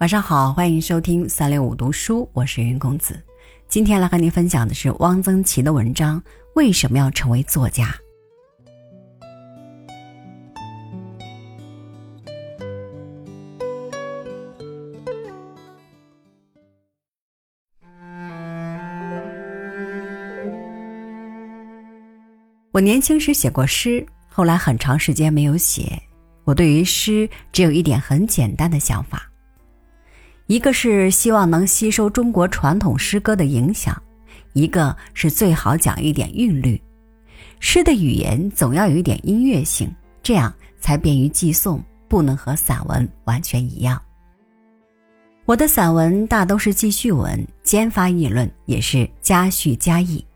晚上好，欢迎收听三六五读书，我是云公子。今天来和您分享的是汪曾祺的文章《为什么要成为作家》。我年轻时写过诗，后来很长时间没有写。我对于诗只有一点很简单的想法。一个是希望能吸收中国传统诗歌的影响，一个是最好讲一点韵律。诗的语言总要有一点音乐性，这样才便于寄送，不能和散文完全一样。我的散文大都是记叙文，兼发议论，也是加叙加议。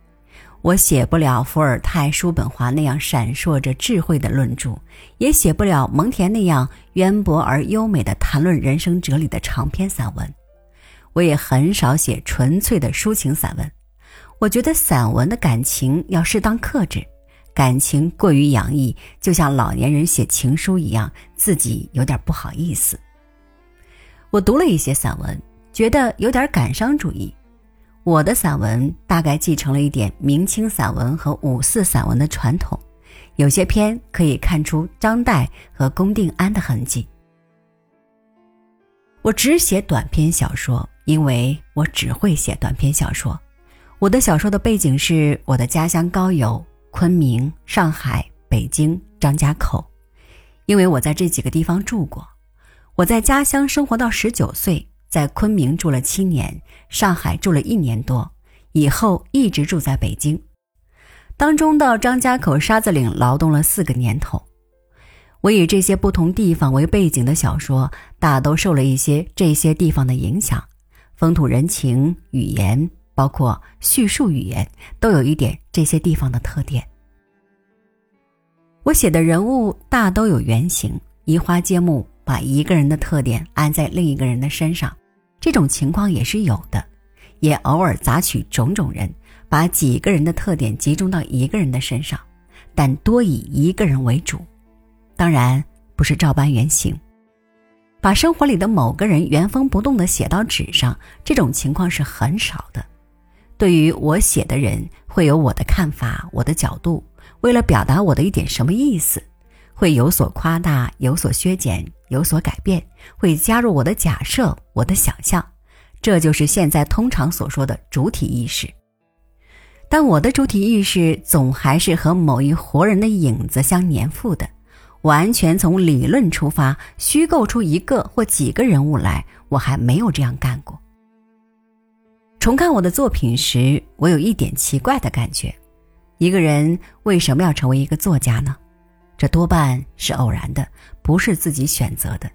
我写不了伏尔泰、叔本华那样闪烁着智慧的论著，也写不了蒙恬那样渊博而优美的谈论人生哲理的长篇散文。我也很少写纯粹的抒情散文。我觉得散文的感情要适当克制，感情过于洋溢，就像老年人写情书一样，自己有点不好意思。我读了一些散文，觉得有点感伤主义。我的散文大概继承了一点明清散文和五四散文的传统，有些篇可以看出张岱和龚定安的痕迹。我只写短篇小说，因为我只会写短篇小说。我的小说的背景是我的家乡高邮、昆明、上海、北京、张家口，因为我在这几个地方住过。我在家乡生活到十九岁。在昆明住了七年，上海住了一年多，以后一直住在北京，当中到张家口沙子岭劳动了四个年头。我以这些不同地方为背景的小说，大都受了一些这些地方的影响，风土人情、语言，包括叙述语言，都有一点这些地方的特点。我写的人物大都有原型，移花接木，把一个人的特点安在另一个人的身上。这种情况也是有的，也偶尔杂取种种人，把几个人的特点集中到一个人的身上，但多以一个人为主。当然不是照搬原型，把生活里的某个人原封不动地写到纸上，这种情况是很少的。对于我写的人，会有我的看法、我的角度，为了表达我的一点什么意思。会有所夸大，有所削减，有所改变，会加入我的假设，我的想象，这就是现在通常所说的主体意识。但我的主体意识总还是和某一活人的影子相粘附的，完全从理论出发，虚构出一个或几个人物来，我还没有这样干过。重看我的作品时，我有一点奇怪的感觉：一个人为什么要成为一个作家呢？这多半是偶然的，不是自己选择的，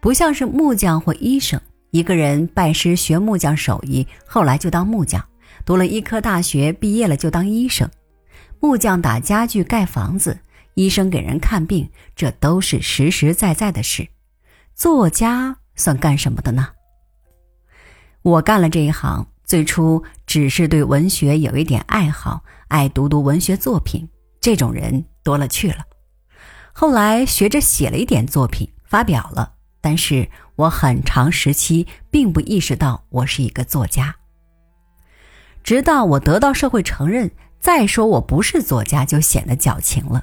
不像是木匠或医生。一个人拜师学木匠手艺，后来就当木匠；读了医科大学，毕业了就当医生。木匠打家具、盖房子，医生给人看病，这都是实实在在的事。作家算干什么的呢？我干了这一行，最初只是对文学有一点爱好，爱读读文学作品。这种人多了去了。后来学着写了一点作品，发表了。但是我很长时期并不意识到我是一个作家。直到我得到社会承认，再说我不是作家就显得矫情了。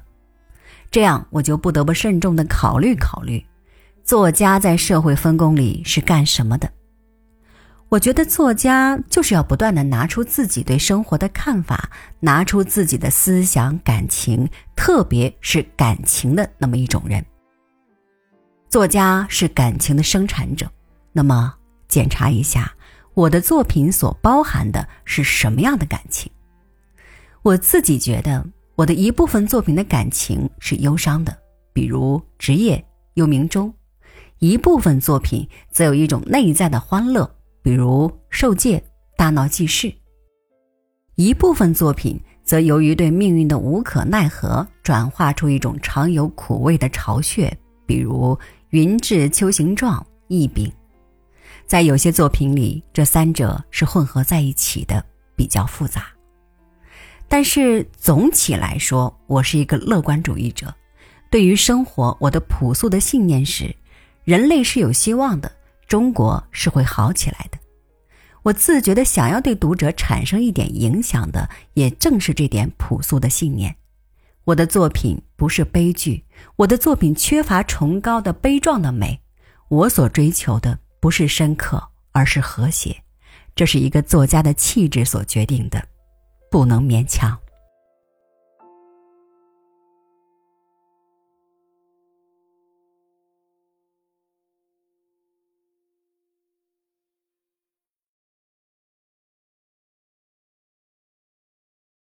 这样我就不得不慎重的考虑考虑，作家在社会分工里是干什么的。我觉得作家就是要不断的拿出自己对生活的看法，拿出自己的思想感情，特别是感情的那么一种人。作家是感情的生产者，那么检查一下我的作品所包含的是什么样的感情？我自己觉得我的一部分作品的感情是忧伤的，比如《职业》《幽冥钟》；一部分作品则有一种内在的欢乐。比如受戒、大闹济世，一部分作品则由于对命运的无可奈何，转化出一种常有苦味的巢穴。比如云志秋形状、异柄，在有些作品里，这三者是混合在一起的，比较复杂。但是总体来说，我是一个乐观主义者。对于生活，我的朴素的信念是：人类是有希望的。中国是会好起来的。我自觉的想要对读者产生一点影响的，也正是这点朴素的信念。我的作品不是悲剧，我的作品缺乏崇高的悲壮的美。我所追求的不是深刻，而是和谐。这是一个作家的气质所决定的，不能勉强。